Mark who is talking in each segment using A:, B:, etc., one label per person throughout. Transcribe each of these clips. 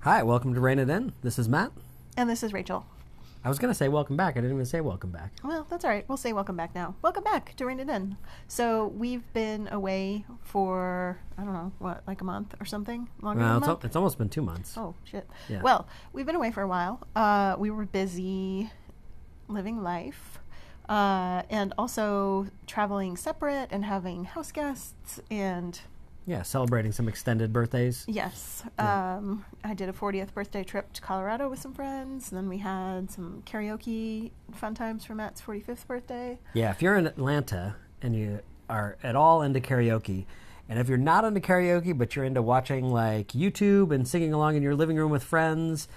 A: Hi, welcome to Rain It In. This is Matt.
B: And this is Rachel.
A: I was going to say welcome back. I didn't even say welcome back.
B: Well, that's all right. We'll say welcome back now. Welcome back to Rain It In. So we've been away for, I don't know, what, like a month or something? Longer
A: Well,
B: than
A: it's,
B: a
A: al-
B: month?
A: it's almost been two months.
B: Oh, shit.
A: Yeah.
B: Well, we've been away for a while. Uh, we were busy living life uh, and also traveling separate and having house guests. And
A: Yeah, celebrating some extended birthdays.
B: yes,
A: Yeah.
B: um, I did a 40th birthday trip to Colorado with some friends. And then we had some karaoke fun times for Matt's 45th birthday.
A: Yeah, if you're in Atlanta and you are at all into karaoke, and if you're not into karaoke but you're into watching like YouTube and singing along in your living room with friends,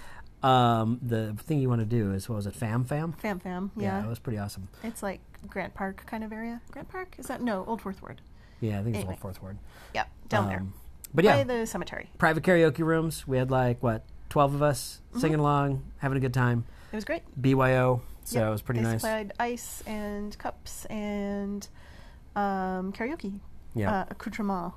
A: um, the thing you want to do is what was it, Fam Fam?
B: Fam Fam,
A: Yeah,
B: yeah.
A: it was pretty awesome.
B: It's like Grant Park kind of area. Grant Park? Is that no Old Fourth Ward?
A: Yeah, I think it's
B: Anyway.
A: Old Fourth Ward.
B: Yeah, down there
A: Um, But yeah,
B: by the cemetery.
A: private karaoke rooms. We had like what, twelve of us
B: Mm-hmm.
A: singing along, having a good time.
B: It was great.
A: BYO, so
B: Yep,
A: it was pretty
B: they
A: nice.
B: supplied ice and cups and um, karaoke
A: Yeah.
B: uh, accoutrement.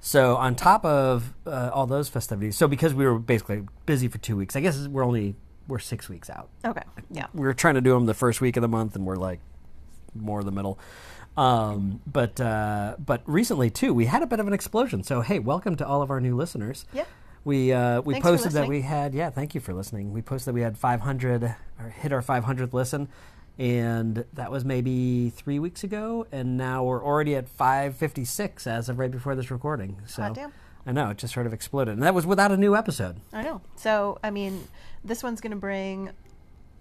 A: So on top of uh, all those festivities, so because we were basically busy for two weeks, I guess we're only we're six weeks out.
B: Okay, yeah,
A: We were trying to do them the first week of the month, and we're like more in the middle. Um, but uh, but recently too, we had a bit of an explosion. So hey, welcome to all of our new listeners.
B: Yep.
A: We uh, we
B: Thanks
A: posted that we had yeah, thank you for listening. We posted that we had 500 or hit our 500th listen, and that was maybe three weeks ago, and now we're already at 556 as of right before this recording. So
B: Hot damn.
A: I know it just sort of exploded, and that was without a new episode.
B: I know. So I mean, this one's going to bring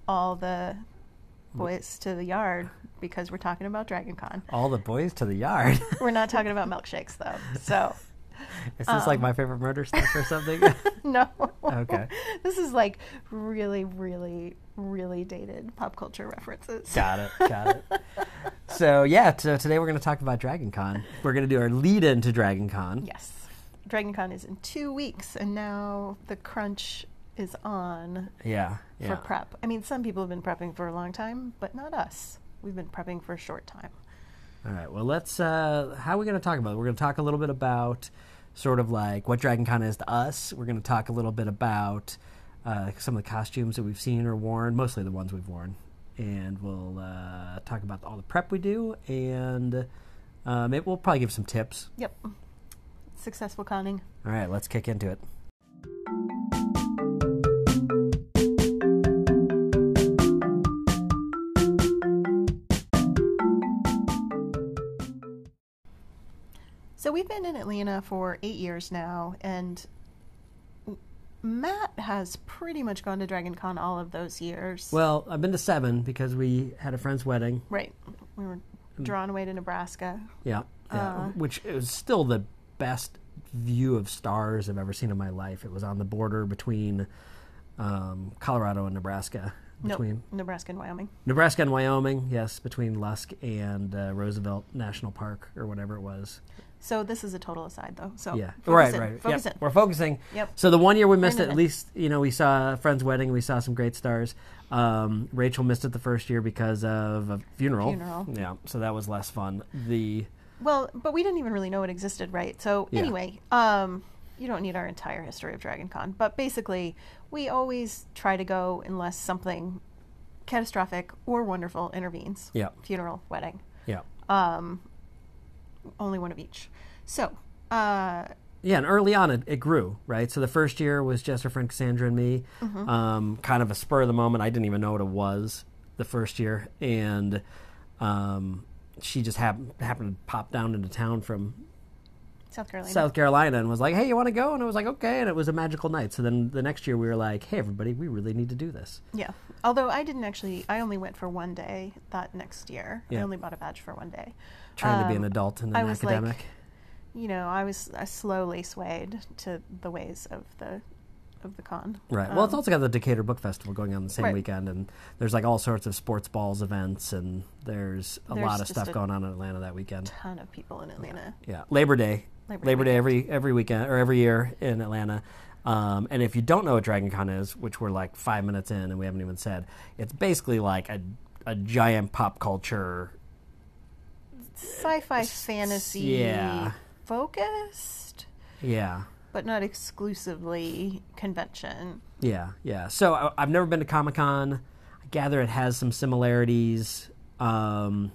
B: all the boys to the yard because we're talking about Dragon Con.
A: All the boys to the yard.
B: We're not talking about milkshakes though. So
A: Is this like
B: Um.
A: my favorite murder stuff or something?
B: no.
A: Okay.
B: This is like really, really, really dated pop culture references.
A: got it. Got it. So yeah, so today we're going to talk about Dragon Con. We're going to do our lead into Dragon Con.
B: Yes. Dragon Con is in two weeks, and now the crunch is on
A: Yeah.
B: for
A: Yeah.
B: prep. I mean, some people have been prepping for a long time, but not us. We've been prepping for a short time.
A: All right. Well, let's. Uh, how are we going to talk about it? We're going to talk a little bit about sort of like what Dragon Con is to us. We're going to talk a little bit about uh, some of the costumes that we've seen or worn, mostly the ones we've worn, and we'll uh, talk about all the prep we do, and uh, maybe we'll probably give some tips.
B: Yep. Successful conning.
A: All right. Let's kick into it.
B: So we've been in Atlanta for eight years now, and Matt has pretty much gone to Dragon Con all of those years.
A: Well, I've been to seven because we had a friend's wedding.
B: right. We were drawn away to Nebraska.
A: Yeah, yeah,
B: Uh.
A: which is still the best view of stars I've ever seen in my life. It was on the border between um, Colorado and Nebraska,
B: Nope.
A: between
B: Nebraska and Wyoming.
A: Nebraska and Wyoming. Yes, between Lusk and uh, Roosevelt National Park or whatever it was.
B: So this is a total aside, though. So
A: yeah, right,
B: in,
A: right.
B: Focus
A: Yep. We're focusing.
B: Yep.
A: So the one year we missed it, at least you know we saw a friend's wedding. We saw some great stars. Um, Rachel missed it the first year because of a funeral.
B: Funeral.
A: Yeah, so that was less fun. The
B: Well, but we didn't even really know it existed, right? So
A: Yeah.
B: anyway, um, you don't need our entire history of Dragon Con, but basically, we always try to go unless something catastrophic or wonderful intervenes.
A: yeah,
B: Funeral, wedding,
A: yeah.
B: um, only one of each. So, uh,
A: Yeah, and early on it, it grew, right? So the first year was just our friend Cassandra and me,
B: Mm-hmm.
A: um, kind of a spur of the moment. I didn't even know what it was the first year, and um, she just happened happened to pop down into town from
B: South Carolina.
A: South Carolina and was like, "Hey, you want to go?" And I was like, "Okay," and it was a magical night. So then the next year we were like, "Hey, everybody, we really need to do this."
B: Yeah. Although I didn't actually, I only went for one day that next year. I only bought a badge for one day.
A: Trying to be an
B: Um,
A: adult and an
B: I was like-
A: academic.
B: You know, I was I slowly swayed to the ways of the of the con.
A: Right. Well, it's
B: Um,
A: also got the Decatur Book Festival going on the same
B: Right.
A: weekend, and there's like all sorts of sports balls events, and there's a
B: There's
A: lot of stuff going on in Atlanta that weekend.
B: ton of people in Atlanta.
A: Yeah, Labor Day.
B: Labor
A: Labor,
B: Day
A: Day every every weekend or every year in Atlanta. Um, and if you don't know what Dragon Con is, which we're like five minutes in and we haven't even said, it's basically like a a giant pop culture.
B: Sci-fi fantasy
A: yeah.
B: focused.
A: Yeah,
B: but not exclusively convention.
A: Yeah, yeah. So I, I've never been to Comic Con. I gather it has some similarities. Um,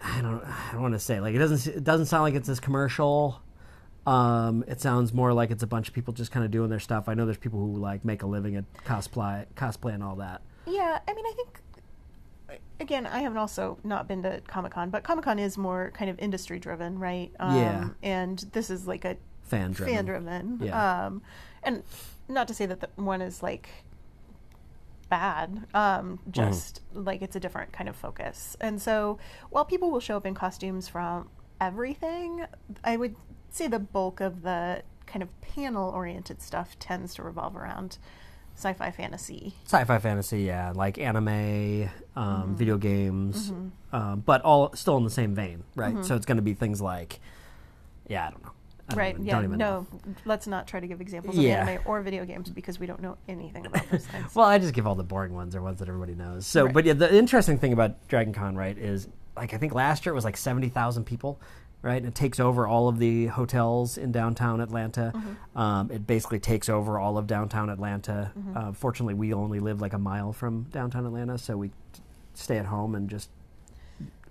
A: I don't. I don't want to say like it doesn't. It doesn't sound like it's as commercial. Um, it sounds more like it's a bunch of people just kind of doing their stuff. I know there's people who like make a living at cosplay, cosplay and all that.
B: Yeah, I mean, I think again, I haven't also not been to Comic Con, but Comic Con is more kind of industry driven, right? Um,
A: Yeah.
B: And this is like a
A: Fan driven.
B: fan driven.
A: Yeah.
B: Um, and not to say that the one is like bad, um,
A: Mm-hmm.
B: just like it's a different kind of focus. And so while people will show up in costumes from everything, I would say the bulk of the kind of panel oriented stuff tends to revolve around sci fi fantasy.
A: Sci-fi fantasy, yeah, like anime, um,
B: Mm-hmm.
A: video games, um, but all still in the same vein, right? So it's going to be things like, yeah, I don't know. I don't
B: Right.
A: even-
B: yeah.
A: don't
B: no,
A: know.
B: let's not try to give examples of
A: Yeah.
B: anime or video games because we don't know anything about those things.
A: Well, I just give all the boring ones or ones that everybody knows. So,
B: Right.
A: but yeah, the interesting thing about Dragon Con, right, is like I think last year it was like seventy thousand people, right? And it takes over all of the hotels in downtown Atlanta.
B: Mm-hmm.
A: Um, it basically takes over all of downtown Atlanta.
B: Mm-hmm.
A: Uh, fortunately, we only live like a mile from downtown Atlanta, so we t- stay at home and just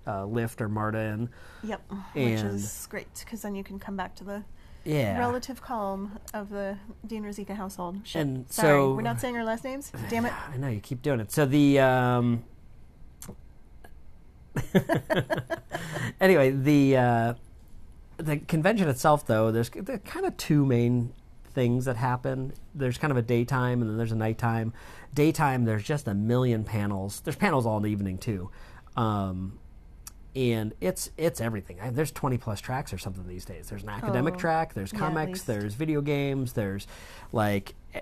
A: uh, Lyft or Marta in.
B: yep.
A: And-
B: Which is great because then you can come back to the
A: Yeah.
B: relative calm of the Dean Rosika household. Shit.
A: And
B: Sorry,
A: so-
B: we're not saying our last names. Damn it.
A: I know you keep doing it. So the um, anyway, the uh, the convention itself, though, there's there kind of two main things that happen. There's kind of a daytime and then there's a nighttime. Daytime, there's just a million panels. There's panels all in the evening too, um, and it's it's everything. I, there's 20 plus tracks or something these days. There's an academic
B: Oh,
A: track. There's comics.
B: least.
A: there's video games. There's like. eh,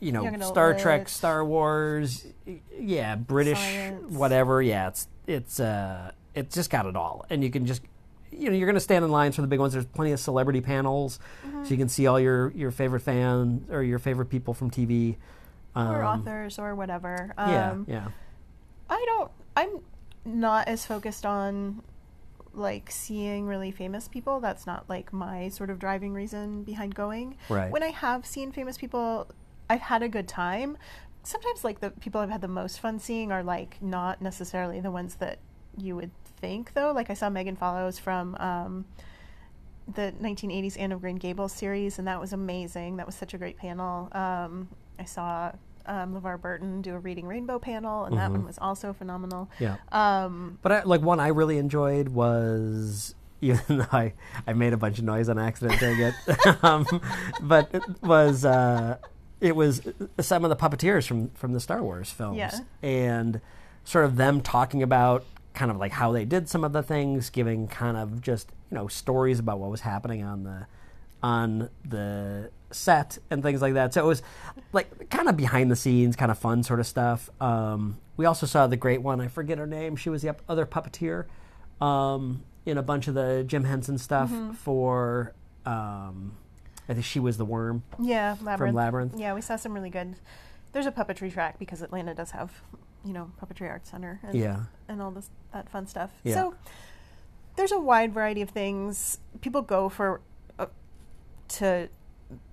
A: You know, Star Trek. Star Wars, yeah, British,
B: Science.
A: whatever. Yeah, it's it's uh, it's just got it all, and you can just you know you're going to stand in lines for the big ones. There's plenty of celebrity panels,
B: Mm-hmm.
A: so you can see all your your favorite fans or your favorite people from TV. Um,
B: or authors or whatever.
A: Yeah,
B: Um,
A: yeah,
B: I don't. I'm not as focused on like seeing really famous people. That's not like my sort of driving reason behind going.
A: Right.
B: When I have seen famous people, I've had a good time. Sometimes like the people I've had the most fun seeing are like not necessarily the ones that you would think though. Like I saw Megan Follows from um, the 1980s Anne of Green Gables series, and that was amazing. That was such a great panel. Um, I saw um, LeVar Burton do a Reading Rainbow panel, and that one was also phenomenal.
A: yeah.
B: Um,
A: But I, like one I really enjoyed was even though I, I made a bunch of noise on accident during it, um, but it was uh, it was some of the puppeteers from from the Star Wars films,
B: Yeah.
A: and sort of them talking about kind of like how they did some of the things, giving kind of just you know stories about what was happening on the on the set and things like that. So it was like kind of behind the scenes, kind of fun sort of stuff. Um, we also saw the great one. I forget her name. She was the other puppeteer um, in a bunch of the Jim Henson stuff for. Um, I think she was the worm.
B: yeah, Labyrinth.
A: From Labyrinth.
B: Yeah, we saw some really good. There's a puppetry track because Atlanta does have, you know, puppetry arts center. And,
A: Yeah.
B: and all this that fun stuff.
A: Yeah.
B: So there's a wide variety of things people go for uh, to,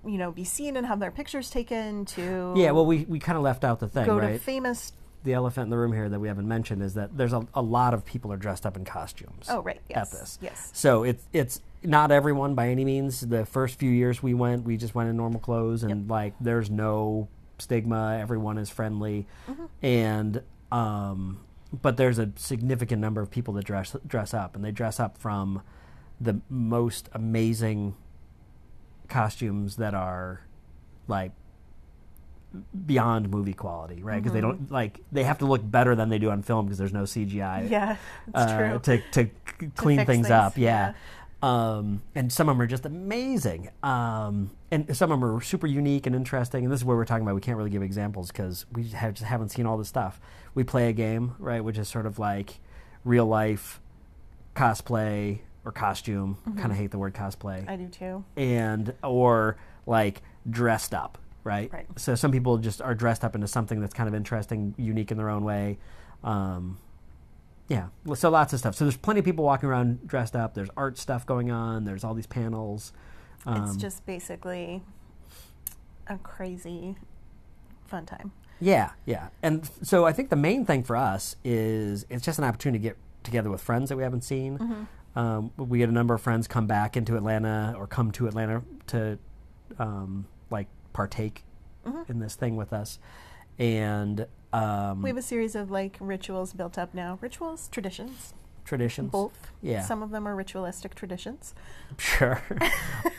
B: you know, be seen and have their pictures taken. To
A: Yeah, well, we, we kind of left out the thing,
B: go
A: right?
B: to famous.
A: the elephant in the room here that we haven't mentioned is that there's a, a lot of people are dressed up in costumes.
B: Oh right, yes,
A: At this.
B: yes.
A: So it's it's not everyone by any means. The first few years we went, we just went in normal clothes, and like there's no stigma. Everyone is friendly,
B: Mm-hmm.
A: and um, but there's a significant number of people that dress dress up, and they dress up from the most amazing costumes that are like beyond movie quality, right? Because they don't like they have to look better than they do on film because there's no CGI
B: Yeah, it's
A: uh,
B: true.
A: to to c- clean
B: fix
A: things,
B: things,
A: up. Yeah. Um, and some of them are just amazing. Um, and some of them are super unique and interesting. And this is where we're talking about. We can't really give examples because we have, just haven't seen all this stuff. We play a game, right, which is sort of like real life cosplay or costume. Kind of hate the word cosplay
B: I do too.
A: and or like dressed up, right?
B: Right.
A: So some people just are dressed up into something that's kind of interesting, unique in their own way. Um, yeah, so lots of stuff. So there's plenty of people walking around dressed up. There's art stuff going on. There's all these panels. Um,
B: it's just basically a crazy fun time.
A: Yeah, yeah. And f- so I think the main thing for us is it's just an opportunity to get together with friends that we haven't seen.
B: Mm-hmm.
A: Um, we get a number of friends come back into Atlanta or come to Atlanta to um, like partake
B: Mm-hmm.
A: in this thing with us. And um,
B: We have a series of like rituals built up now. Rituals, traditions,
A: traditions.
B: both.
A: Yeah.
B: Some of them are ritualistic traditions.
A: Sure.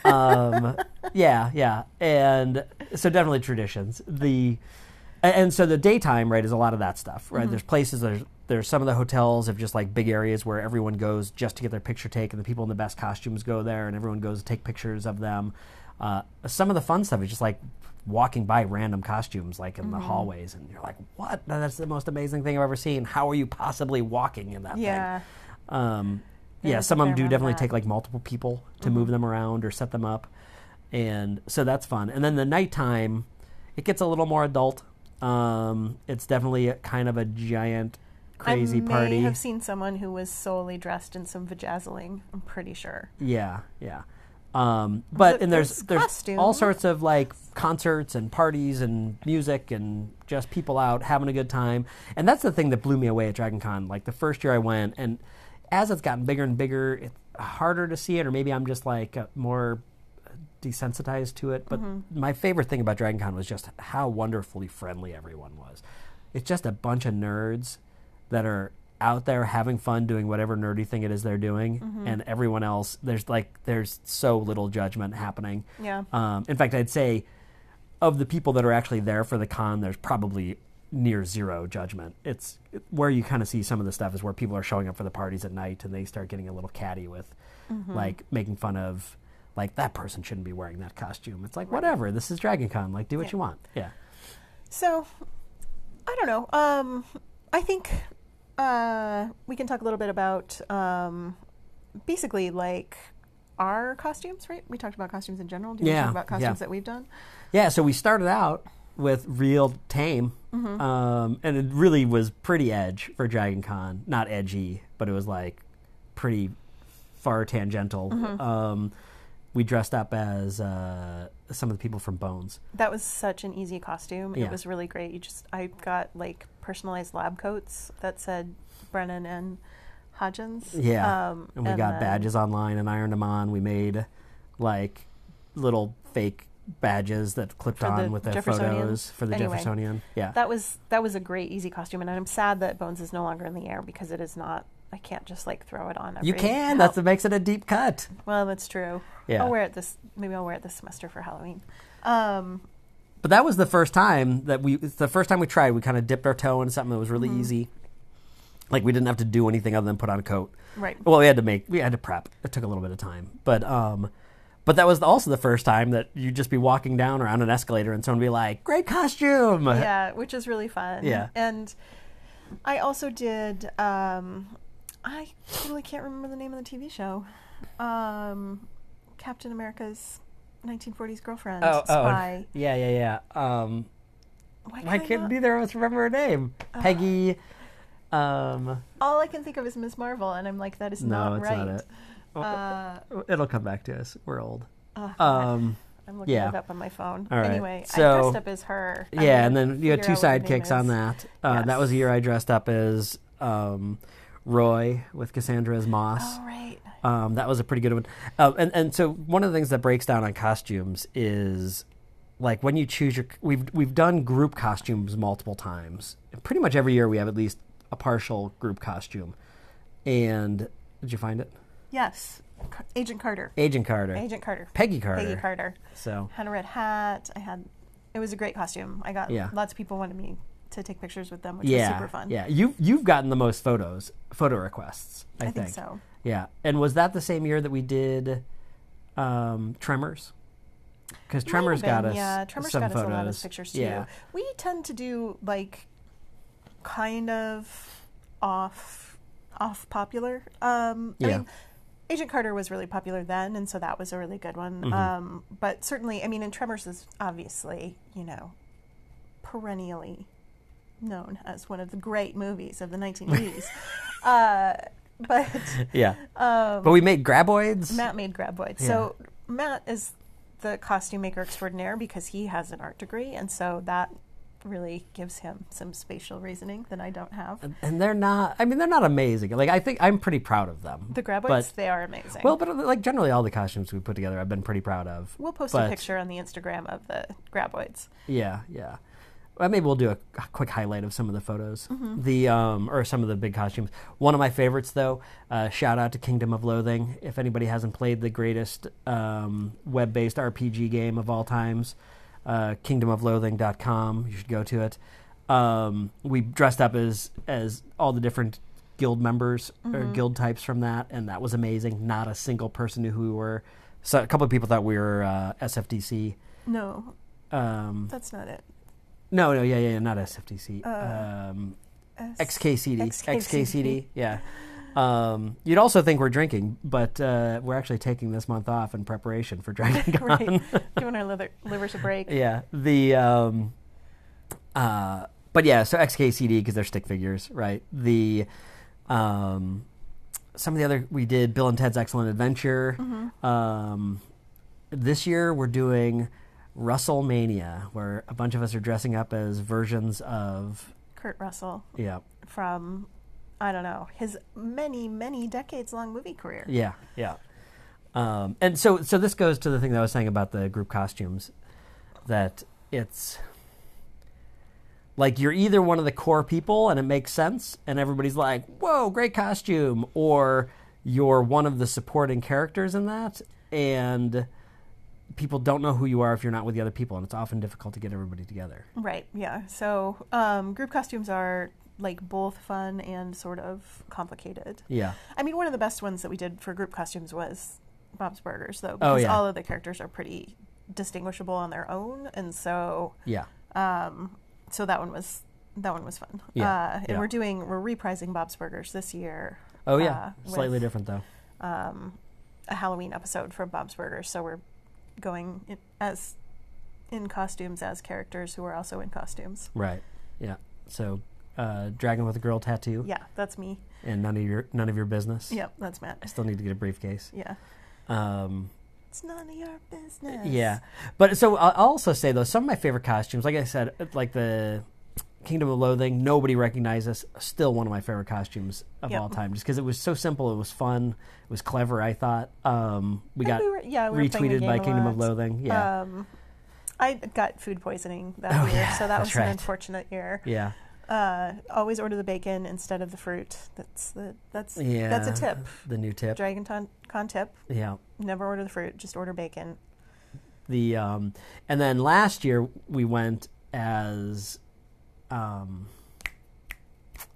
A: um, yeah, yeah, and so definitely traditions. The and, and so the daytime right is a lot of that stuff. Right, there's places there's there's some of the hotels have just like big areas where everyone goes just to get their picture taken. The people in the best costumes go there, and everyone goes to take pictures of them. Uh, some of the fun stuff is just like walking by random costumes like in the hallways and you're like what that's the most amazing thing i've ever seen how are you possibly walking in that thing
B: Yeah.
A: um, yeah, some of them do definitely
B: that.
A: take like multiple people to move them around or set them up, and so that's fun. And then the nighttime, it gets a little more adult. Um, it's definitely a, kind of a giant crazy party.
B: I may
A: party.
B: have seen someone who was solely dressed in some vajazzling. I'm pretty sure.
A: Yeah, yeah. Um, but and there's
B: there's
A: all sorts of like concerts and parties and music and just people out having a good time. And that's the thing that blew me away at Dragon Con. Like the first year I went, and as it's gotten bigger and bigger, it's harder to see it, or maybe I'm just like uh, more desensitized to it. But my favorite thing about Dragon Con was just how wonderfully friendly everyone was. It's just a bunch of nerds that are out there having fun doing whatever nerdy thing it is they're doing, and everyone else there's like there's so little judgment happening.
B: Yeah.
A: Um, in fact, I'd say of the people that are actually there for the con, there's probably near zero judgment. It's where you kind of see some of the stuff is where people are showing up for the parties at night and they start getting a little catty with, like making fun of, like that person shouldn't be wearing that costume. It's like whatever. This is Dragon Con. Like do what
B: Yeah.
A: you want. Yeah.
B: So, I don't know. Um, I think uh, we can talk a little bit about um, basically like our costumes, right? We talked about costumes in general. Do you
A: Yeah,
B: want to talk about
A: yeah.
B: costumes that we've done?
A: Yeah, so we started out with real tame, um, and it really was pretty edge for Dragon Con. Not edgy, but it was like pretty far tangential. Um, we dressed up as uh, some of the people from Bones.
B: That was such an easy costume.
A: Yeah.
B: It was really great. You just I got like personalized lab coats that said Brennan and Hodgins.
A: Yeah,
B: Um,
A: and we got
B: then-
A: badges online and ironed them on. We made like little fake badges that clipped
B: For the
A: on with the
B: Jeffersonian.
A: photos for the
B: Anyway,
A: Jeffersonian. Yeah,
B: That was that was a great easy costume, and I'm sad that Bones is no longer in the air because it is not. I can't just like throw it on. Every,
A: you can.
B: Hal-
A: That's what makes it a deep cut.
B: well, that's true.
A: Yeah.
B: I'll wear it this. Maybe I'll wear it this semester for Halloween. Um,
A: But that was the first time that we. It's the first time we tried. We kind of dipped our toe into something that was really
B: Mm-hmm.
A: easy. Like we didn't have to do anything other than put on a coat.
B: right.
A: Well, we had to make. We had to prep. It took a little bit of time, but um, but that was also the first time that you'd just be walking down or on an escalator and someone would be like, "Great costume!"
B: yeah, which is really fun.
A: Yeah.
B: And I also did. Um, I totally can't remember the name of the TV show. Um, Captain America's 1940s girlfriend.
A: Oh, oh,
B: spy.
A: yeah, yeah, yeah. Um,
B: Why
A: I
B: can't I not-
A: either of us remember her name. Peggy. Um,
B: All I can think of is Ms. Marvel, and I'm like, that is
A: no,
B: not
A: it's
B: right.
A: not it.
B: Uh,
A: It'll come back to us. We're old.
B: uh,
A: Um,
B: I'm looking
A: yeah.
B: it up on my phone.
A: All right.
B: Anyway, I
A: So-
B: dressed up as her. I'm
A: yeah, and then you had two
B: out what her name
A: sidekicks on that. Uh, That was the year I dressed up as um, Roy with Cassandra as Moss.
B: Oh right.
A: Um, that was a pretty good one. Uh, and and so one of the things that breaks down on costumes is like when you choose your. We've we've done group costumes multiple times. Pretty much every year we have at least a partial group costume. And did you find it?
B: Yes, Agent Carter.
A: Agent Carter,
B: Agent Carter.
A: Peggy Carter.
B: Peggy Carter.
A: So
B: Had a red hat. I had. It was a great costume. I got
A: Yeah.
B: lots of people wanted me to take pictures with them, which
A: yeah,
B: was super fun.
A: yeah. You've you've gotten the most photos, photo requests. I,
B: I think so.
A: Yeah, and was that the same year that we did um, Tremors? Because Tremors got us
B: yeah. Tremors
A: some
B: got
A: photos.
B: us a lot of pictures too.
A: Yeah,
B: We tend to do like kind of off off popular. Um, I
A: Yeah.
B: mean, Agent Carter was really popular then, and so that was a really good one.
A: Mhm.
B: Um, but certainly, I mean, and Tremors is obviously you know perennially known as one of the great movies of the 1980s. uh, but
A: yeah.
B: um,
A: But we made graboids.
B: Matt made graboids.
A: Yeah.
B: So Matt is the costume maker extraordinaire because he has an art degree, and so that really gives him some spatial reasoning that I don't have.
A: and they're not. I mean, they're not amazing. Like I think I'm pretty proud of them.
B: The graboids, they are amazing.
A: Well, but like generally, all the costumes we put together, I've been pretty proud of.
B: we'll post
A: but-
B: a picture on the Instagram of the graboids.
A: Yeah, yeah. Well, maybe we'll do a, quick highlight of some of the photos,
B: Mm-hmm.
A: the um, or some of the big costumes. One of my favorites, though, uh, shout out to Kingdom of Loathing. If anybody hasn't played the greatest um, web-based RPG game of all times, uh, kingdomofloathing.com, you should go to it. Um, we dressed up as as all the different guild members or
B: Mm-hmm.
A: guild types from that, and that was amazing. Not a single person knew who we were. So a couple of people thought we were uh, SFDC.
B: No,
A: Um,
B: that's not it.
A: No, no, yeah, yeah, yeah, not SFTC.
B: Uh,
A: um,
B: S-
A: XKCD.
B: XKCD.
A: XKCD. Yeah. Um, you'd also think we're drinking, but uh, we're actually taking this month off in preparation for Dragon Con.
B: right, giving our liver, livers a break.
A: yeah. The um, uh, but yeah, so XKCD because they're stick figures, right? The um, some of the other we did Bill and Ted's Excellent Adventure.
B: Mm-hmm.
A: Um, this year we're doing Russellmania, where a bunch of us are dressing up as versions of
B: Kurt Russell
A: yeah,
B: from, I don't know, his many, many decades long movie career.
A: yeah, yeah. Um, and so, so this goes to the thing that I was saying about the group costumes, that it's like you're either one of the core people and it makes sense, and everybody's like, "Whoa, great costume," or you're one of the supporting characters in that, and people don't know who you are if you're not with the other people, and it's often difficult to get everybody together.
B: Right, yeah. So um, group costumes are like both fun and sort of complicated.
A: Yeah,
B: I mean, one of the best ones that we did for group costumes was Bob's Burgers, though,
A: Oh,
B: because
A: yeah.
B: all of the characters are pretty distinguishable on their own, and so
A: yeah,
B: um, so that one was that one was fun.
A: Yeah,
B: uh, and
A: yeah.
B: we're doing we're reprising Bob's Burgers this year.
A: oh yeah,
B: uh,
A: slightly
B: with,
A: different though.
B: Um, a Halloween episode for Bob's Burgers, so we're going in, as in costumes as characters who are also in costumes.
A: Right. Yeah. So, uh, dragon with a girl tattoo,
B: Yeah, that's me.
A: and none of your none of your business.
B: Yep, that's Matt.
A: I still need to get a briefcase.
B: Yeah,
A: Um,
B: it's none of your business.
A: yeah, but so I'll I'll also say though, some of my favorite costumes, like I said, like the Kingdom of Loathing, nobody recognizes. Still one of my favorite costumes of
B: Yep.
A: all time, just because it was so simple, it was fun, it was clever. I thought um, we
B: And
A: got
B: we were, yeah, we were playing the
A: retweeted by Kingdom of. Loathing. Yeah,
B: Um, I got food poisoning that
A: Oh,
B: year,
A: yeah,
B: so that was an unfortunate year.
A: yeah,
B: Uh, always order the bacon instead of the fruit. That's the that's
A: yeah.
B: that's a tip.
A: The new tip.
B: Dragon Con, con tip:
A: Yeah.
B: never order the fruit, just order bacon.
A: the um, and then last year we went as um,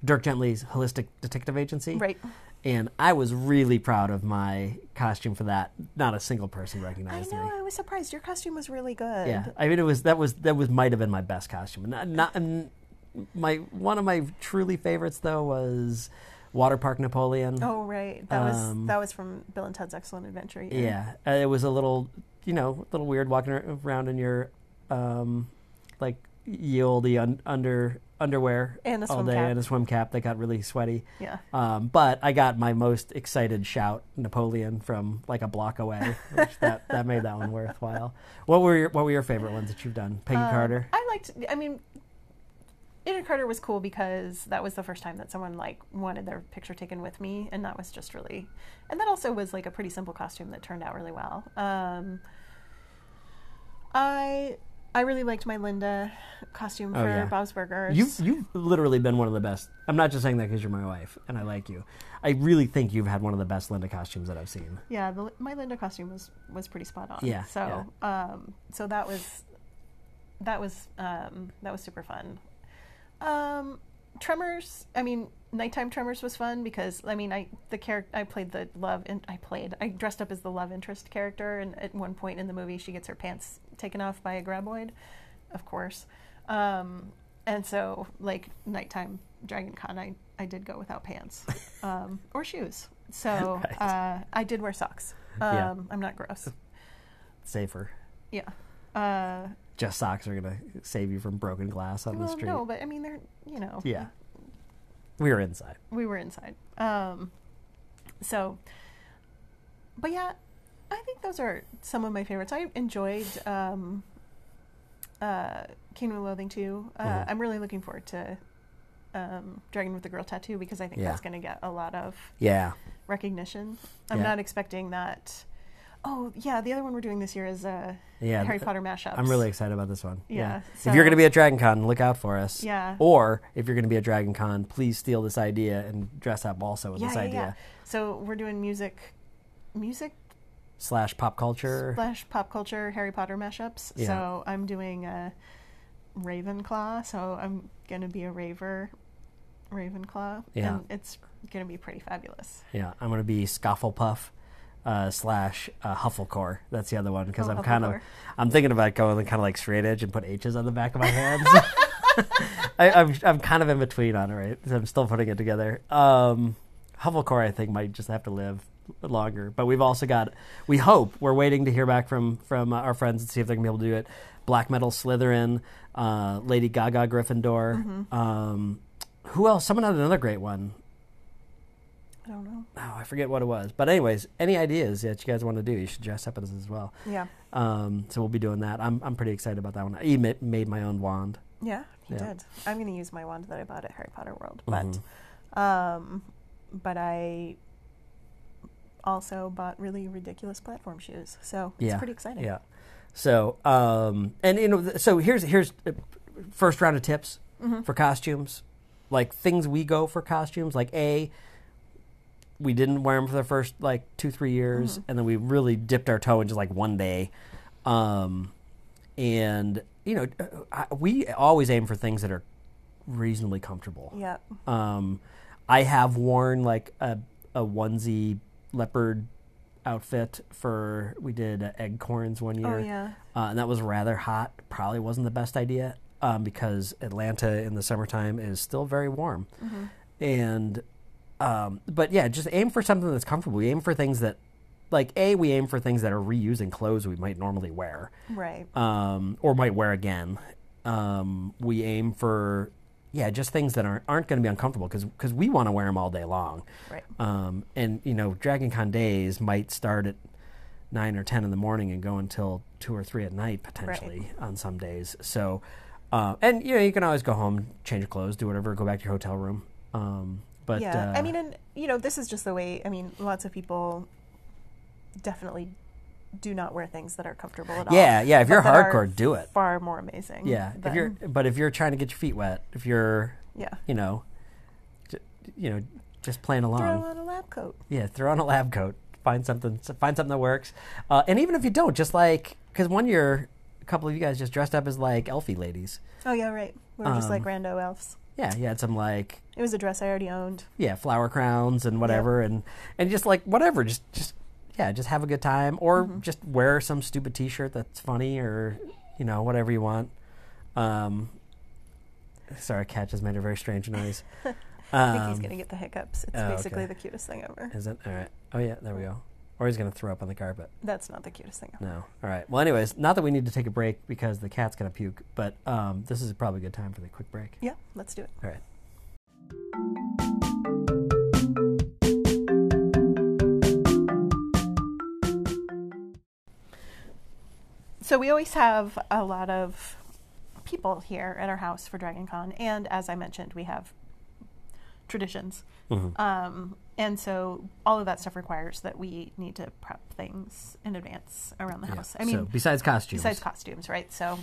A: Dirk Gently's holistic detective agency,
B: Right.
A: and I was really proud of my costume for that. Not a single person
B: I
A: recognized
B: know.
A: me.
B: I was surprised. Your costume was really good.
A: Yeah, I mean it was that was that was might have been my best costume. Not, not my one of my truly favorites though was Water Park Napoleon.
B: Oh right. That was
A: Um,
B: that was from Bill and Ted's Excellent Adventure. year.
A: Yeah, uh, it was a little, you know, a little weird walking around in your, um, like ye olde un- under underwear
B: And a
A: all day
B: cap.
A: and a swim cap that got really sweaty.
B: Yeah.
A: Um, but I got my most excited shout Napoleon from like a block away, which that that made that one worthwhile. What were your, what were your favorite ones that you've done? Peggy
B: Um,
A: Carter.
B: I liked. I mean, Agent Carter was cool because that was the first time that someone like wanted their picture taken with me, and that was just really. And that also was like a pretty simple costume that turned out really well. Um, I I really liked my Linda costume
A: Oh,
B: for
A: yeah.
B: Bob's Burgers.
A: You've you've literally been one of the best. I'm not just saying that because you're my wife and I like you. I really think you've had one of the best Linda costumes that I've seen.
B: yeah, the, my Linda costume was was pretty spot on.
A: Yeah,
B: So um, so that was that was um, that was super fun. Um, Tremors. I mean, nighttime Tremors was fun because I mean, I the character I played the love and I played I dressed up as the love interest character, and at one point in the movie, she gets her pants taken off by a graboid, of course. Um, and so, like nighttime Dragon Con, I I did go without pants um, or shoes. So
A: Right.
B: uh, I did wear socks. Um,
A: Yeah.
B: I'm not gross.
A: Safer.
B: Yeah. Uh,
A: Just socks are gonna save you from broken glass on the street.
B: no, but I mean, they're you know.
A: Yeah. We were inside.
B: we were inside. Um, so, but yeah, I think those are some of my favorites. I enjoyed um, uh, Kingdom of Loathing too. Uh,
A: Mhm.
B: I'm really looking forward to um, Dragon with the Girl Tattoo because I think
A: Yeah.
B: that's going to get a lot of
A: Yeah.
B: recognition. I'm
A: Yeah.
B: not expecting that. Oh yeah, the other one we're doing this year is uh,
A: Yeah.
B: Harry Potter mashups.
A: I'm really excited about this one.
B: Yeah,
A: If you're going to be at Dragon Con, look out for us.
B: Yeah.
A: Or if you're going to be at Dragon Con, please steal this idea and dress up also with
B: yeah,
A: this
B: yeah,
A: idea.
B: yeah. So we're doing music, music
A: Slash pop culture.
B: slash pop culture Harry Potter mashups.
A: Yeah.
B: So I'm doing a Ravenclaw. So I'm gonna be a raver, Ravenclaw.
A: Yeah.
B: And it's gonna be pretty fabulous.
A: Yeah, I'm to be Scufflepuff uh, slash uh, Hufflecore. That's the other one because
B: Oh,
A: I'm kind of I'm thinking about going kind of like straight edge and put H's on the back of my hands. I, I'm I'm kind of in between on it, right? I'm still putting it together. Um, Hufflecore, I think, might just have to live longer. But we've also got. We hope we're waiting to hear back from from uh, our friends and see if they're gonna be able to do it. Black Metal Slytherin, uh, Lady Gaga Gryffindor.
B: Mm-hmm.
A: Um, who else? Someone had another great one.
B: I don't know.
A: Oh, I forget what it was. But anyways, any ideas that you guys want to do, you should dress up as as well.
B: Yeah.
A: Um, so we'll be doing that. I'm I'm pretty excited about that one. I even made my own wand.
B: Yeah, he
A: Yeah.
B: did. I'm gonna use my wand that I bought at Harry Potter World,
A: Mhm.
B: but um, but I also bought really ridiculous platform shoes. So it's
A: Yeah,
B: pretty exciting.
A: Yeah. So um, and you know, so here's here's uh, first round of tips
B: Mm-hmm.
A: for costumes, like things we go for costumes. Like a, we didn't wear them for the first like two three years,
B: Mm-hmm.
A: and then we really dipped our toe in just like one day. Um, and you know, uh, I, we always aim for things that are reasonably comfortable.
B: Yeah.
A: Um, I have worn like a, a onesie leopard outfit for we did uh, Eggcorns one year,
B: Oh yeah.
A: uh, and that was rather hot. Probably wasn't the best idea um, because Atlanta in the summertime is still very warm,
B: Mm-hmm.
A: and um, but yeah, just aim for something that's comfortable. We aim for things that, like a, we aim for things that are reusing clothes we might normally wear
B: Right.
A: um, or might wear again. Um, we aim for yeah, just things that aren't aren't going to be uncomfortable because we want to wear them all day long.
B: Right.
A: Um, and you know, Dragon Con days might start at nine or ten in the morning and go until two or three at night potentially on some days. So, uh, and you know, you can always go home, change your clothes, do whatever, go back to your hotel room. Um, but
B: yeah.
A: uh,
B: I mean, and you know, this is just the way. I mean, lots of people definitely do not wear things that are comfortable at all.
A: yeah, yeah. If you're hardcore, do it.
B: Far more amazing.
A: Yeah, if you're, but if you're trying to get your feet wet, if you're,
B: yeah.
A: you know, j- you know, just playing along.
B: Throw on a lab coat.
A: Yeah, throw on a lab coat. Find something. Find something that works. Uh, and even if you don't, just like because one year, a couple of you guys just dressed up as like elfie ladies.
B: Oh yeah, right. We were just like
A: Um,
B: rando elves.
A: Yeah, you had some like
B: It was a dress I already owned.
A: yeah flower crowns and whatever, and and just like whatever, just just yeah, just have a good time, or
B: Mm-hmm.
A: just wear some stupid T-shirt that's funny, or you know whatever you want. Um, sorry, cat just made a very strange noise.
B: I think he's
A: Um,
B: gonna get the hiccups. It's
A: oh,
B: basically
A: okay.
B: the cutest thing ever.
A: Is it all right? Oh yeah, there we go. Or he's gonna throw up on the carpet.
B: That's not the cutest thing ever.
A: No. All right. Well, anyways, not that we need to take a break because the cat's gonna puke, but um, this is probably a good time for the quick break.
B: Yeah, let's do it.
A: All right.
B: So we always have a lot of people here at our house for Dragon Con, and as I mentioned, we have traditions.
A: Mhm.
B: Um, and so all of that stuff requires that we need to prep things in advance around the
A: Yeah.
B: house. I mean,
A: so besides costumes,
B: besides costumes, right? So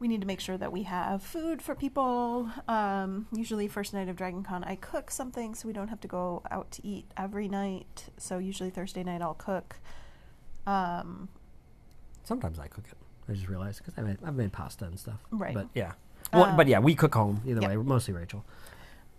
B: we need to make sure that we have food for people. Um, usually, first night of Dragon Con, I cook something so we don't have to go out to eat every night. So usually Thursday night, I'll cook. Um,
A: sometimes I cook it. I just realized because I made, I've made pasta and stuff.
B: Right.
A: But yeah. Well,
B: Um,
A: but yeah, we cook home either
B: yeah.
A: way. Mostly Rachel.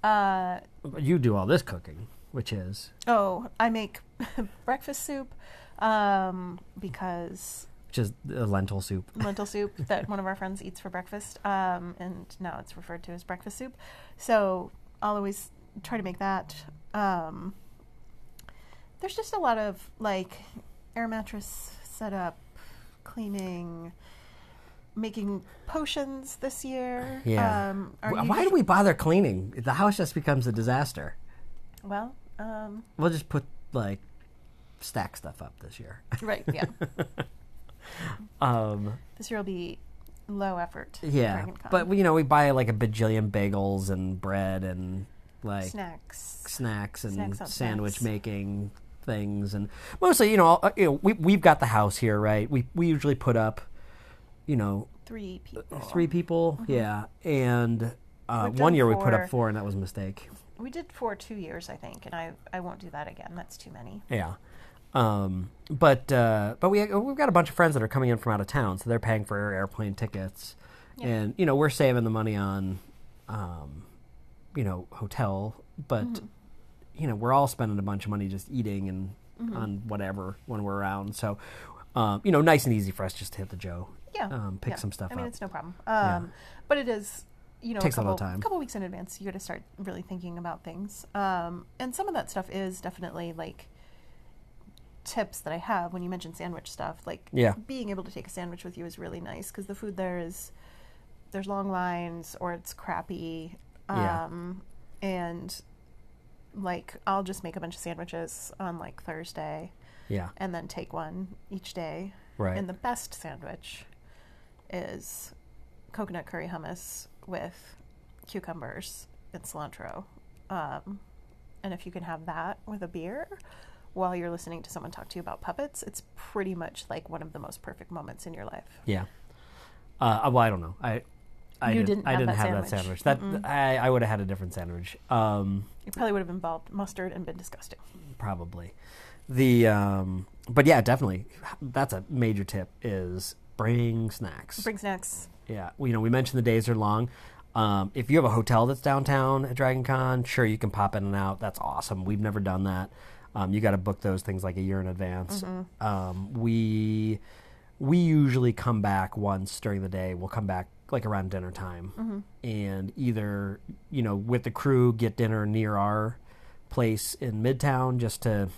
B: uh,
A: you do all this cooking, which is
B: oh, I make breakfast soup um, because
A: which is a lentil soup.
B: lentil soup that one of our friends eats for breakfast, um, and now it's referred to as breakfast soup. So I'll always try to make that. Um, there's just a lot of like air mattress setup, cleaning, making potions this year.
A: Yeah.
B: Um,
A: Why do we bother cleaning? The house just becomes a disaster.
B: Well, um,
A: We'll just put like stack stuff up this year.
B: Right. Yeah.
A: Um,
B: this year will be low effort.
A: yeah, but you know we buy like a bajillion bagels and bread and like
B: snacks.
A: snacks and
B: Snacks
A: sandwich
B: snacks.
A: making things and mostly you know uh, you know we we've got the house here right we we usually put up you know
B: Three people.
A: three people yeah and uh,
B: Mm-hmm.
A: One year we put up
B: four.
A: four and that was a mistake
B: We did four two years, I think, and I I won't do that again. That's too many.
A: yeah um but uh but we we've got a bunch of friends that are coming in from out of town so they're paying for airplane tickets
B: Yeah.
A: and you know we're saving the money on um you know hotel but
B: Mm-hmm.
A: You know we're all spending a bunch of money just eating and
B: Mm-hmm.
A: on whatever when we're around so um you know nice and easy for us just to hit the joe
B: Yeah.
A: um, pick
B: yeah.
A: some stuff
B: I mean,
A: up
B: it's no problem.
A: Yeah.
B: Um, But it is, you know,
A: Takes a
B: a couple,
A: little time.
B: A couple weeks in advance, you got to start really thinking about things. Um, and some of that stuff is definitely like tips that I have when you mention sandwich stuff. Like,
A: Yeah.
B: being able to take a sandwich with you is really nice because the food there is there's long lines or it's crappy.
A: Yeah.
B: Um, and like I'll just make a bunch of sandwiches on like Thursday
A: yeah
B: and then take one each day.
A: right
B: And the best sandwich is coconut curry hummus with cucumbers and cilantro. Um, and if you can have that with a beer while you're listening to someone talk to you about puppets, it's pretty much like one of the most perfect moments in your life.
A: Yeah. Uh, well, I don't know. I I
B: You
A: did,
B: didn't
A: I
B: have
A: didn't
B: that
A: have
B: sandwich.
A: that sandwich. That I, I would have had a different sandwich. Um,
B: It probably would have involved mustard and been disgusting.
A: probably. The um, but yeah, definitely. That's a major tip. Is bring snacks.
B: Bring snacks.
A: Yeah, you know, we mentioned the days are long. Um, if you have a hotel that's downtown at Dragon Con, sure you can pop in and out. That's awesome. We've never done that. Um, you got to book those things like a year in advance. Um, we we usually come back once during the day. We'll come back like around dinner time, and either you know with the crew get dinner near our place in Midtown just to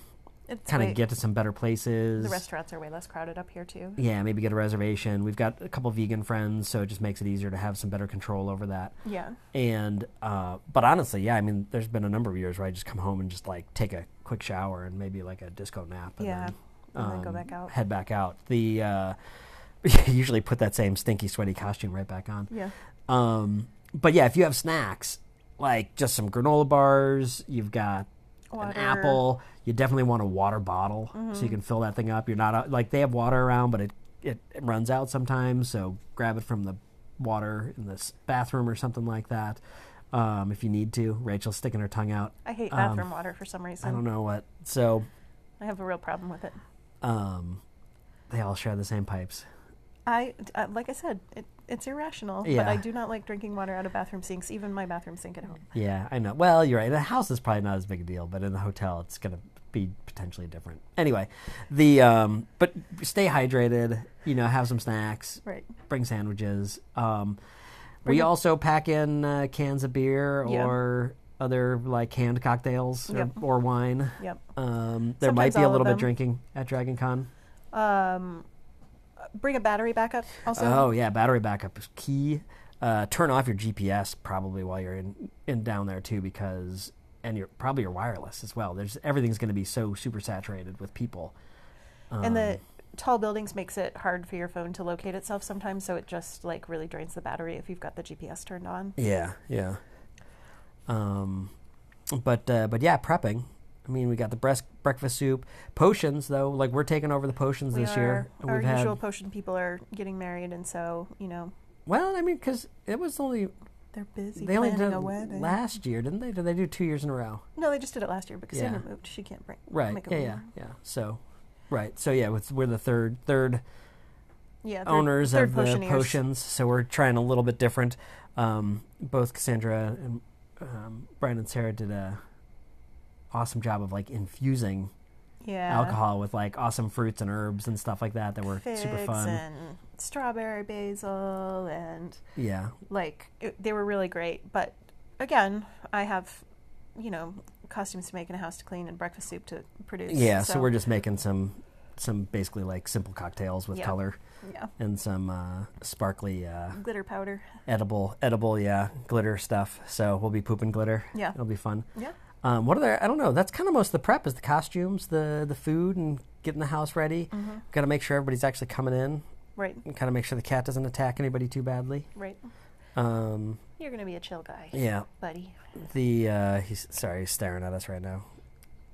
A: kind of get to some better places.
B: the restaurants are way less crowded up here too.
A: Yeah, maybe get a reservation. We've got a couple vegan friends, so it just makes it easier to have some better control over that.
B: Yeah.
A: And uh, but honestly, yeah, I mean, there's been a number of years where I just come home and just like take a quick shower and maybe like a disco nap. And
B: Yeah,
A: then,
B: and then go
A: um,
B: back out.
A: Head back out. The uh, usually put that same stinky, sweaty costume right back on.
B: Yeah.
A: Um, but yeah, if you have snacks like just some granola bars, you've got
B: Water.
A: an apple. You definitely want a water bottle so you can fill that thing up. You're not like they have water around, but it, it it runs out sometimes. So grab it from the water in this bathroom or something like that. Um, if you need to, Rachel's sticking her tongue out.
B: I hate
A: Um,
B: bathroom water for some reason.
A: I don't know what. So
B: I have a real problem with it.
A: um, they all share the same pipes.
B: I, uh, like I said, it, it's irrational. But
A: Yeah.
B: I do not like drinking water out of bathroom sinks, even my bathroom sink at home.
A: Yeah, I know. Well, you're right. The house is probably not as big a deal, but in the hotel, it's going to be potentially different. Anyway, the um, but stay hydrated. You know, have some snacks.
B: Right.
A: Bring sandwiches. Um, we also pack in uh, cans of beer
B: Yeah.
A: or other like canned cocktails or,
B: Yep.
A: or wine.
B: Yep.
A: Um, there
B: Sometimes
A: might be a little bit drinking at Dragon Con.
B: Um, bring a battery backup. Also.
A: Oh yeah, battery backup is key. Uh, turn off your GPS probably while you're in, in down there too, because and you're probably your wireless as well. There's everything's going to be so super saturated with people.
B: and the
A: Um,
B: tall buildings makes it hard for your phone to locate itself sometimes, so it just like really drains the battery if you've got the GPS turned on.
A: yeah, yeah. Um, but uh, but yeah, prepping. I mean, we got the breast, breakfast soup, potions though. Like we're taking over the potions
B: We
A: this
B: are,
A: year.
B: Our
A: We've had
B: usual potion people are getting married, and so you know
A: well, I mean, because it was only
B: they're busy
A: they only did
B: a
A: it
B: wedding.
A: last year, didn't they? Did they do two years in a row?
B: no, they just did it last year because
A: Yeah.
B: Sandra moved. She can't bring
A: Right.
B: Make a
A: Yeah,
B: room.
A: yeah, yeah. So, right. So yeah, we're the third third
B: Yeah, third-
A: owners
B: third
A: of the potions, so we're trying a little bit different. Um, both Cassandra and um, Brian and Sarah did a awesome job of like infusing
B: Yeah,
A: alcohol with like awesome fruits and herbs and stuff like that that were
B: figs
A: super fun.
B: and strawberry basil and
A: Yeah,
B: like it, they were really great. But again, I have you know costumes to make and a house to clean and breakfast soup to produce.
A: yeah. So, we're just making some some basically like simple cocktails with
B: Yeah.
A: color
B: yeah
A: and some uh, sparkly uh,
B: glitter powder.
A: edible edible yeah glitter stuff. So we'll be pooping glitter.
B: Yeah,
A: It'll be fun.
B: yeah.
A: Um, what are there? I don't know. That's kind of most of the prep is the costumes, the the food, and getting the house ready.
B: Mm-hmm.
A: Got to make sure everybody's actually coming in,
B: Right,
A: and kind of make sure the cat doesn't attack anybody too badly.
B: right.
A: Um,
B: You're gonna be a chill guy,
A: yeah,
B: buddy.
A: the uh, he's sorry, he's staring at us right now.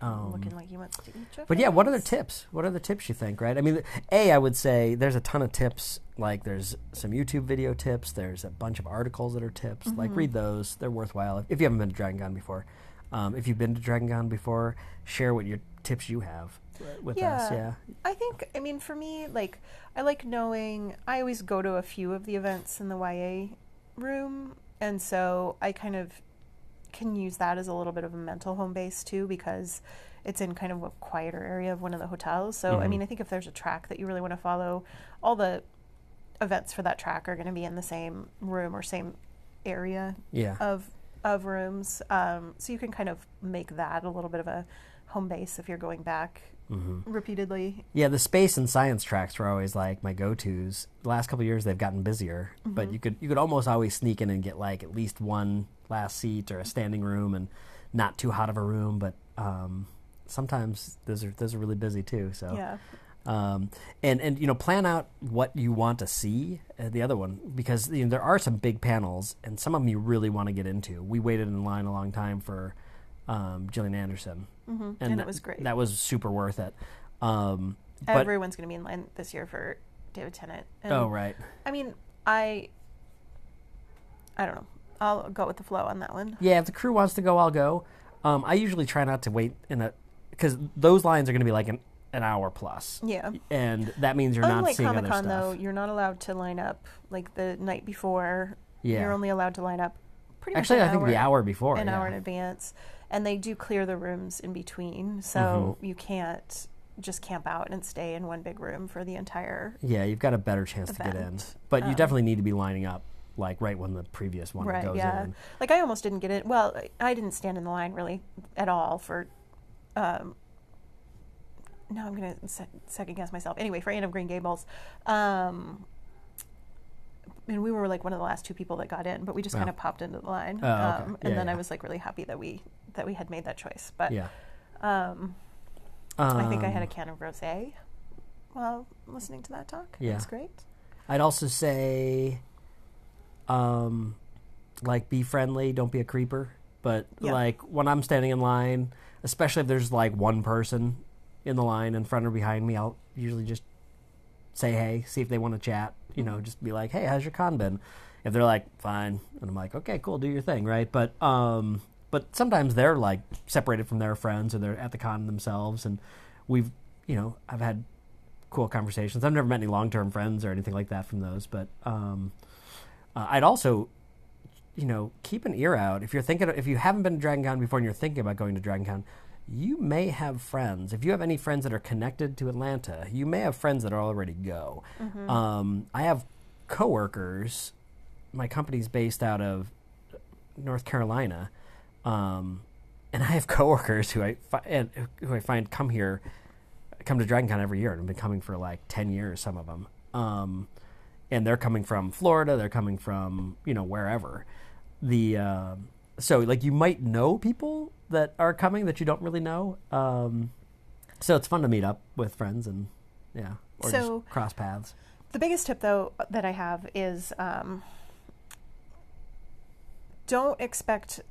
A: Um,
B: Looking like he wants to eat your
A: But yeah, what other
B: face.
A: tips? What other tips you think? Right? I mean, a I would say there's a ton of tips. Like there's some YouTube video tips. There's a bunch of articles that are tips. Like
B: Mm-hmm.
A: read those; they're worthwhile. If, if you haven't been to Dragon Con before, um, if you've been to Dragon Con before, share what your tips you have with us.
B: Yeah.
A: Yeah.
B: I think, I mean, for me, like, I like knowing, I always go to a few of the events in the YA room, and so I kind of can use that as a little bit of a mental home base too, because it's in kind of a quieter area of one of the hotels. So, I
A: Mhm.
B: mean, I think if there's a track that you really want to follow, all the events for that track are going to be in the same room or same area
A: Yeah.
B: of of rooms. Um, so you can kind of make that a little bit of a home base if you're going back
A: hmm
B: repeatedly.
A: Yeah, the space and science tracks were always like my go-tos. The last couple of years they've gotten busier, but
B: Mhm.
A: you could you could almost always sneak in and get like at least one last seat or a standing room and not too hot of a room, but um, sometimes those are those are really busy too. So
B: Yeah.
A: Um, and and you know plan out what you want to see. Uh, the other one because you know, there are some big panels and some of them you really want to get into. We waited in line a long time for um, Gillian Anderson,
B: hmm And,
A: and,
B: it was great.
A: That was super worth it. Um, but
B: Everyone's going to be in line this year for David Tennant. And,
A: oh right.
B: I mean, I. I don't know. I'll go with the flow on that one.
A: Yeah, if the crew wants to go, I'll go. Um, I usually try not to wait in a because those lines are going to be like an, an hour plus,
B: Yeah.
A: and that means you're not
B: Unlike
A: seeing
B: Comic
A: other
B: Con,
A: stuff.
B: though, you're not allowed to line up like the night before.
A: yeah,
B: You're only allowed to line up pretty
A: actually,
B: much
A: I think the hour before.
B: an
A: yeah.
B: hour in advance, and they do clear the rooms in between, so
A: Mm-hmm.
B: you can't just camp out and stay in one big room for the entire.
A: Yeah, you've got a better chance to get in,
B: Event.
A: but you
B: Um,
A: definitely need to be lining up like right when the previous one
B: right.
A: goes
B: Yeah.
A: in.
B: Like I almost didn't get it. Well, I- I didn't stand in the line really at all for. Um, now I'm gonna second guess myself. Anyway, for Anne of Green Gables, um, and we were like one of the last two people that got in, but we just
A: Oh.
B: kind of popped into the line.
A: Oh, okay.
B: um, and
A: Yeah,
B: then I was like really happy that we that we had made that choice. But
A: Yeah,
B: um, I think I had a
A: Um,
B: can of rosé while listening to that talk.
A: Yeah.
B: it was great.
A: I'd also say, um, like be friendly, don't be a creeper. But
B: Yeah.
A: like when I'm standing in line, especially if there's like one person in the line in front or behind me, I'll usually just say hey, see if they want to chat. You know, just be like, hey, how's your con been? If they're like, fine, and I'm like, okay, cool, do your thing, right? But um, but sometimes they're like separated from their friends or they're at the con themselves, and we've, you know, I've had cool conversations. I've never met any long term friends or anything like that from those, but um, uh, I'd also, you know, keep an ear out if you're thinking if you haven't been to Dragon Con before and you're thinking about going to Dragon Con. You may have friends. If you have any friends that are connected to Atlanta, you may have friends that already go. Um, I have coworkers. My company's based out of North Carolina, um, and I have coworkers who I fi- and who I find come here, come to DragonCon every year, and have been coming for like ten years. Some of them, um, and they're coming from Florida. They're coming from you know wherever. The uh, so like you might know people that are coming that you don't really know. Um, so it's fun to meet up with friends and yeah, or
B: So-
A: just cross paths.
B: The biggest tip, though, that I have is um, don't expect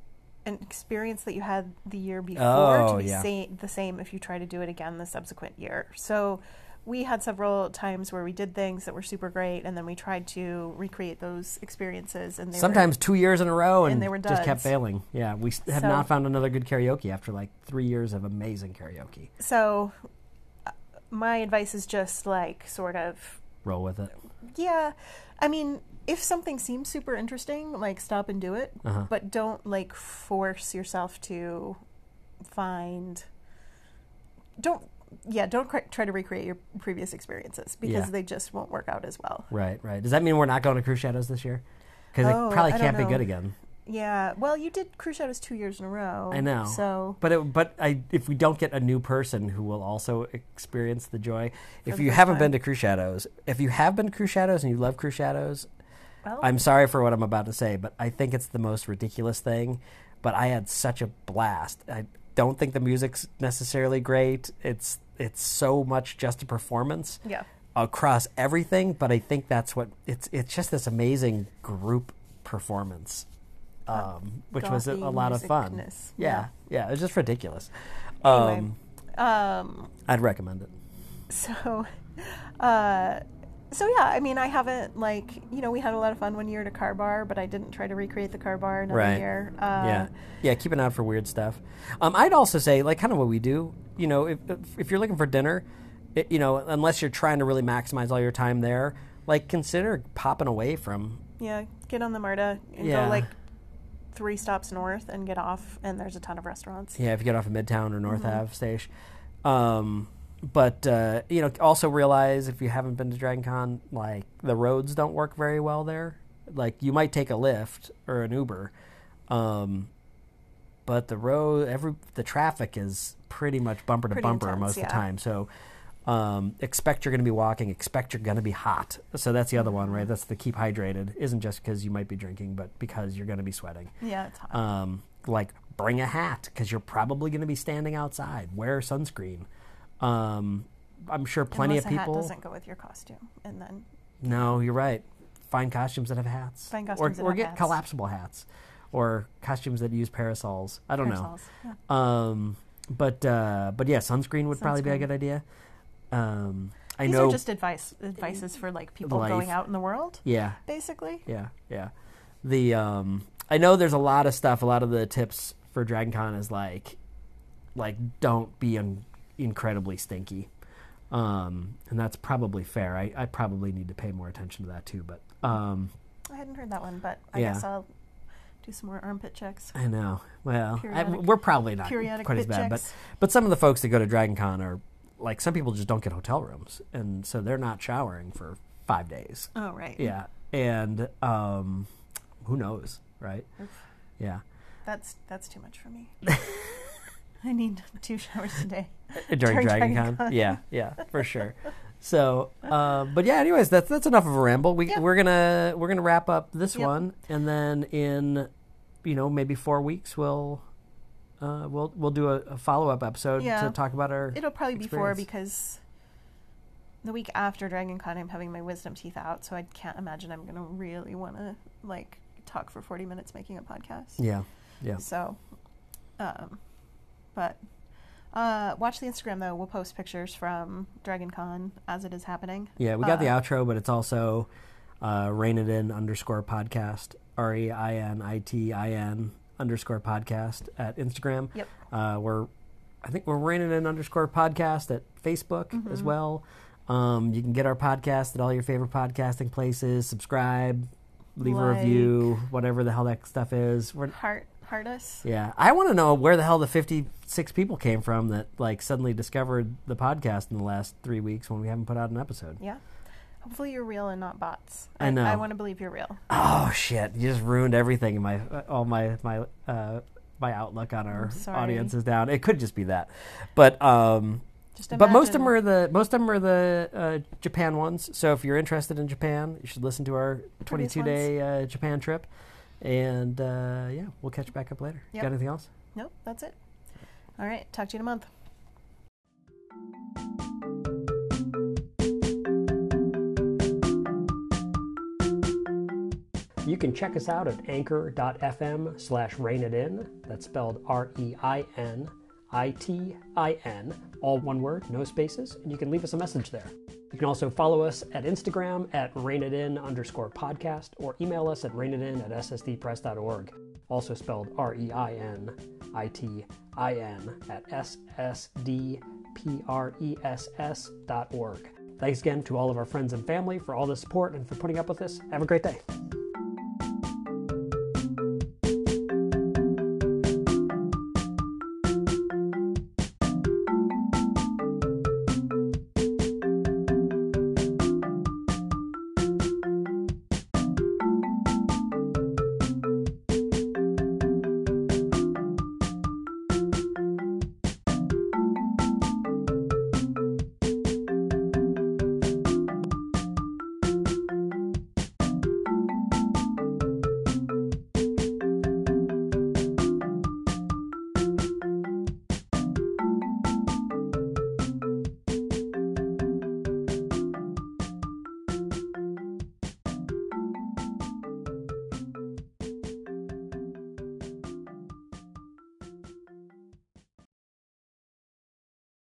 B: an experience that you had the year before
A: Oh,
B: to be
A: yeah.
B: sa- the same if you try to do it again the subsequent year. So we had several times where we did things that were super great, and then we tried to recreate those experiences, and they
A: Sometimes two years in a row, and,
B: and they were
A: just kept failing. Yeah, we have
B: So-
A: not found another good karaoke after like three years of amazing karaoke.
B: So uh, my advice is just like sort of
A: Roll with it.
B: Yeah, I mean, if something seems super interesting, like stop and do it,
A: Uh-huh.
B: but don't like force yourself to find. Don't yeah, don't cr- try to recreate your previous experiences because
A: Yeah.
B: they just won't work out as well.
A: Right, right. Does that mean we're not going to Cruise Shadows this year? Because
B: Oh,
A: it probably
B: I
A: can't be good again.
B: Yeah, well, you did Cruise Shadows two years in a row.
A: I know.
B: So
A: But it, but I, if we don't get a new person who will also experience the joy, if you haven't
B: time.
A: been to Cruise Shadows, if you have been to Cruise Shadows and you love Cruise Shadows,
B: well,
A: I'm sorry for what I'm about to say, but I think it's the most ridiculous thing. but I had such a blast. I don't think the music's necessarily great. It's it's so much just a performance
B: Yeah.
A: across everything, but I think that's what it's it's just this amazing group performance. Um, which was a, a lot of fun.
B: musicness.
A: Yeah, yeah, it was just ridiculous.
B: Anyway.
A: Um,
B: Um,
A: I'd recommend it.
B: so, uh, so yeah, I mean, I haven't like you know we had a lot of fun one year at a car bar, but I didn't try to recreate the car bar another
A: Right.
B: year. Uh,
A: yeah, yeah. Keep an eye out for weird stuff. Um, I'd also say, like, kind of what we do. You know, if if, if you're looking for dinner, it, you know, unless you're trying to really maximize all your time there, like, consider popping away from.
B: yeah. Get on the Marta and
A: Yeah.
B: go like three stops north and get off, and there's a ton of restaurants.
A: Yeah, if you get off of Midtown or North
B: Mm-hmm.
A: Ave station. Um, but uh, you know, also realize if you haven't been to Dragon Con, like the roads don't work very well there. Like you might take a Lyft or an Uber, um, but the road, every the traffic is pretty much bumper to
B: Pretty
A: bumper
B: intense,
A: most of the time. So um, expect you're going to be walking. Expect you're going to be hot. So that's the other one, right? That's the keep hydrated. Isn't just because you might be drinking, but because you're going to be sweating
B: Yeah, it's hot.
A: um, like bring a hat because you're probably going to be standing outside. Wear sunscreen. Um, I'm sure plenty
B: Unless
A: of
B: a hat
A: people.
B: doesn't go with your costume, and then
A: No, you're right. Find costumes that have hats.
B: Find
A: or
B: costumes that
A: or get
B: hats.
A: collapsible hats, or costumes that use parasols. I don't
B: parasols. Yeah.
A: know. Um, but uh, but yeah, sunscreen would probably be a good idea. Um, I
B: These
A: know.
B: are just advice advices for like people
A: Life.
B: going out in the world,
A: yeah,
B: basically.
A: Yeah, yeah. The um I know there's a lot of stuff, a lot of the tips for Dragon Con is like like don't be un- incredibly stinky. Um and that's probably fair. I, I probably need to pay more attention to that too, but um
B: I hadn't heard that one, but I
A: Yeah.
B: guess I'll do some more armpit checks.
A: I know. Well, I, we're probably not
B: periodic
A: quite as bad, but but some of the folks that go to Dragon Con are like some people just don't get hotel rooms and so they're not showering for 5 days.
B: Oh right.
A: Yeah. And um who knows, right?
B: Oof.
A: Yeah.
B: That's that's too much for me. I need two showers today.
A: during,
B: During
A: Dragon,
B: Dragon
A: Con.
B: Con.
A: Yeah, yeah, for sure. So, uh, but yeah. Anyways, that's that's enough of a ramble. We
B: Yeah.
A: we're gonna we're gonna wrap up this
B: Yep.
A: one, and then in you know maybe four weeks we'll uh, we'll we'll do a, a follow up episode
B: Yeah.
A: to talk about our.
B: It'll probably be four because the week after Dragon Con, I'm having my wisdom teeth out, so I can't imagine I'm gonna really want to like talk for 40 minutes making a podcast.
A: Yeah, yeah.
B: So, um, but uh, watch the Instagram though. We'll post pictures from Dragon Con as it is happening.
A: Yeah, we got the
B: Uh,
A: outro, but it's also uh, Rein It In underscore podcast, R E I N I T I N underscore podcast at Instagram.
B: Yep.
A: Uh, we're, I think we're Rein It In underscore podcast at Facebook as
B: Mm-hmm.
A: well. Um, you can get our podcast at all your favorite podcasting places. Subscribe, leave a review, whatever the hell that stuff is. We're,
B: Heart, us.
A: yeah, I want to know where the hell the fifty-six people came from that like suddenly discovered the podcast in the last three weeks when we haven't put out an episode.
B: Yeah. Hopefully you're real and not bots.
A: I know.
B: I want to believe you're real.
A: Oh shit! You just ruined everything. in My all my my uh, my outlook on our audience is down. It could just be that, but um,
B: Just
A: but most of them are the most of them are the uh, Japan ones. So if you're interested in Japan, you should listen to our 22 day uh, Japan trip. And uh, yeah, we'll catch you back up later. You
B: Yep.
A: got anything else?
B: Nope, that's it. All right. Talk to you in a month.
A: You can check us out at anchor.fm slash reinitin. That's spelled R E I N I T I N, all one word, no spaces, and you can leave us a message there. You can also follow us at Instagram at reinitin underscore podcast or email us at reinitin at ssdpress.org, also spelled R E I N I T I N at ssdpress dot org. Thanks again to all of our friends and family for all the support and for putting up with us. Have a great day.